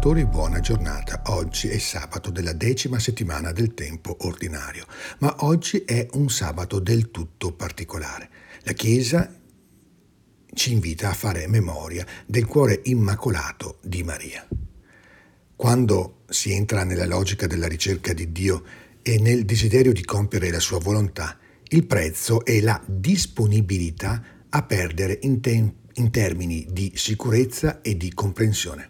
ascoltatori, buona giornata. Oggi è sabato della decima settimana del tempo ordinario, ma oggi è un sabato del tutto particolare. La Chiesa ci invita a fare memoria del cuore immacolato di Maria. Quando si entra nella logica della ricerca di Dio e nel desiderio di compiere la sua volontà, il prezzo è la disponibilità a perdere in, te- in termini di sicurezza e di comprensione.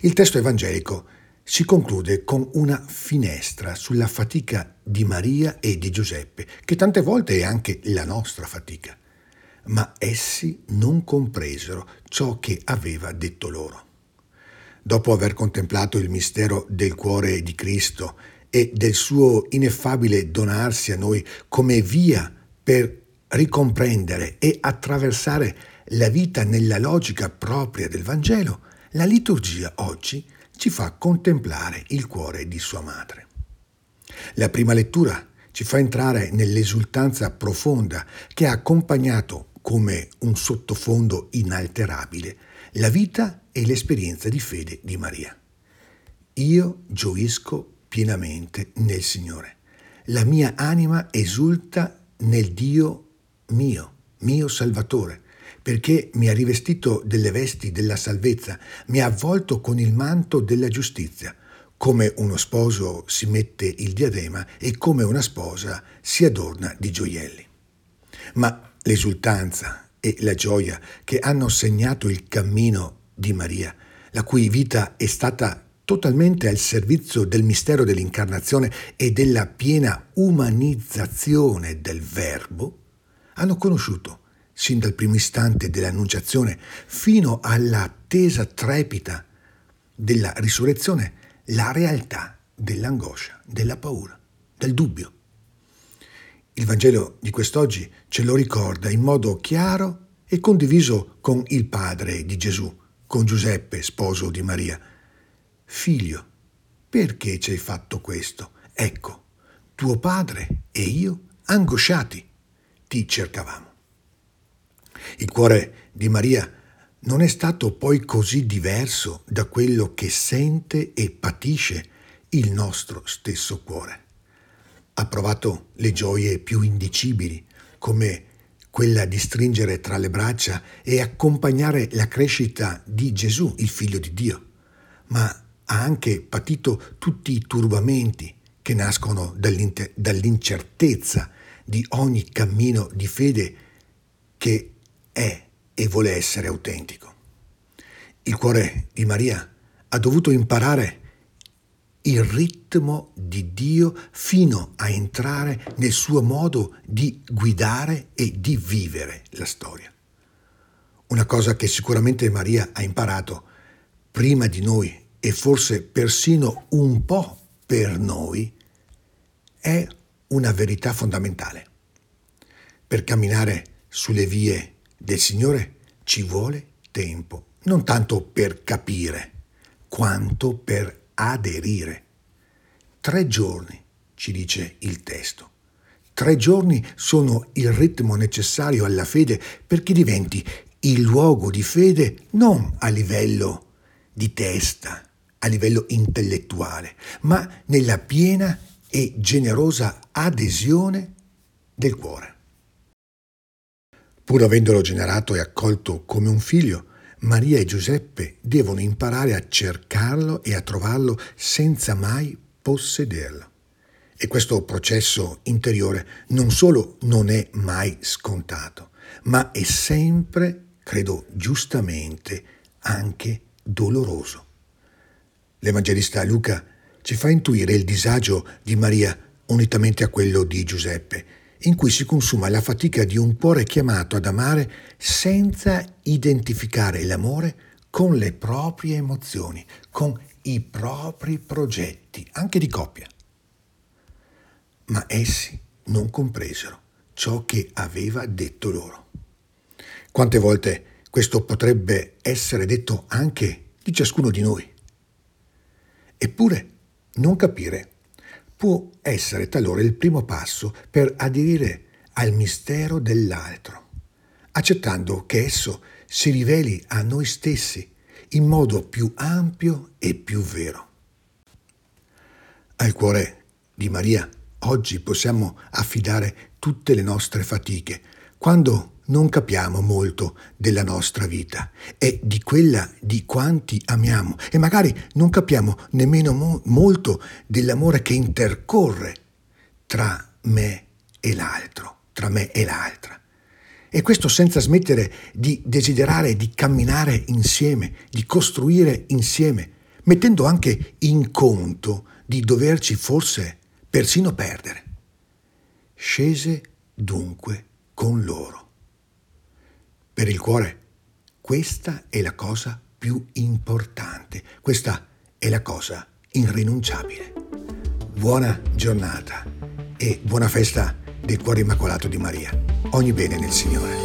Il testo evangelico si conclude con una finestra sulla fatica di Maria e di Giuseppe, che tante volte è anche la nostra fatica. Ma essi non compresero ciò che aveva detto loro. Dopo aver contemplato il mistero del cuore di Cristo e del suo ineffabile donarsi a noi come via per ricomprendere e attraversare la vita nella logica propria del Vangelo, la liturgia oggi ci fa contemplare il cuore di sua madre. La prima lettura ci fa entrare nell'esultanza profonda che ha accompagnato come un sottofondo inalterabile la vita e l'esperienza di fede di Maria. Io gioisco pienamente nel Signore. La mia anima esulta nel Dio mio, mio Salvatore, perché mi ha rivestito delle vesti della salvezza, mi ha avvolto con il manto della giustizia, come uno sposo si mette il diadema e come una sposa si adorna di gioielli. Ma l'esultanza e la gioia che hanno segnato il cammino di Maria, la cui vita è stata totalmente al servizio del mistero dell'incarnazione e della piena umanizzazione del Verbo, hanno conosciuto, sin dal primo istante dell'annunciazione fino all'attesa trepida della risurrezione, la realtà dell'angoscia, della paura, del dubbio. Il Vangelo di quest'oggi ce lo ricorda in modo chiaro e condiviso con il Padre di Gesù, con Giuseppe, sposo di Maria Figlio, perché ci hai fatto questo? Ecco, tuo padre e io, angosciati, ti cercavamo. Il cuore di Maria non è stato poi così diverso da quello che sente e patisce il nostro stesso cuore. Ha provato le gioie più indicibili, come quella di stringere tra le braccia e accompagnare la crescita di Gesù, il figlio di Dio, ma ha anche patito tutti i turbamenti che nascono dall'incertezza di ogni cammino di fede che è e vuole essere autentico. Il cuore di Maria ha dovuto imparare il ritmo di Dio fino a entrare nel suo modo di guidare e di vivere la storia. Una cosa che sicuramente Maria ha imparato prima di noi e forse persino un po' per noi, è una verità fondamentale. Per camminare sulle vie del Signore ci vuole tempo, non tanto per capire, quanto per aderire. Tre giorni, ci dice il testo. Tre giorni sono il ritmo necessario alla fede perché diventi il luogo di fede non a livello di testa, a livello intellettuale, ma nella piena e generosa adesione del cuore. Pur avendolo generato e accolto come un figlio, Maria e Giuseppe devono imparare a cercarlo e a trovarlo senza mai possederlo. E questo processo interiore non solo non è mai scontato, ma è sempre, credo giustamente, anche doloroso. L'Evangelista Luca ci fa intuire il disagio di Maria unitamente a quello di Giuseppe, in cui si consuma la fatica di un cuore chiamato ad amare senza identificare l'amore con le proprie emozioni, con i propri progetti, anche di coppia. Ma essi non compresero ciò che aveva detto loro. Quante volte questo potrebbe essere detto anche di ciascuno di noi? Eppure, non capire può essere talora il primo passo per aderire al mistero dell'altro, accettando che esso si riveli a noi stessi in modo più ampio e più vero. Al cuore di Maria oggi possiamo affidare tutte le nostre fatiche, quando non capiamo molto della nostra vita e di quella di quanti amiamo e magari non capiamo nemmeno mo- molto dell'amore che intercorre tra me e l'altro, tra me e l'altra. E questo senza smettere di desiderare di camminare insieme, di costruire insieme, mettendo anche in conto di doverci forse persino perdere. Scese dunque con loro. Per il cuore questa è la cosa più importante, questa è la cosa irrinunciabile. Buona giornata e buona festa del cuore immacolato di Maria. Ogni bene nel Signore.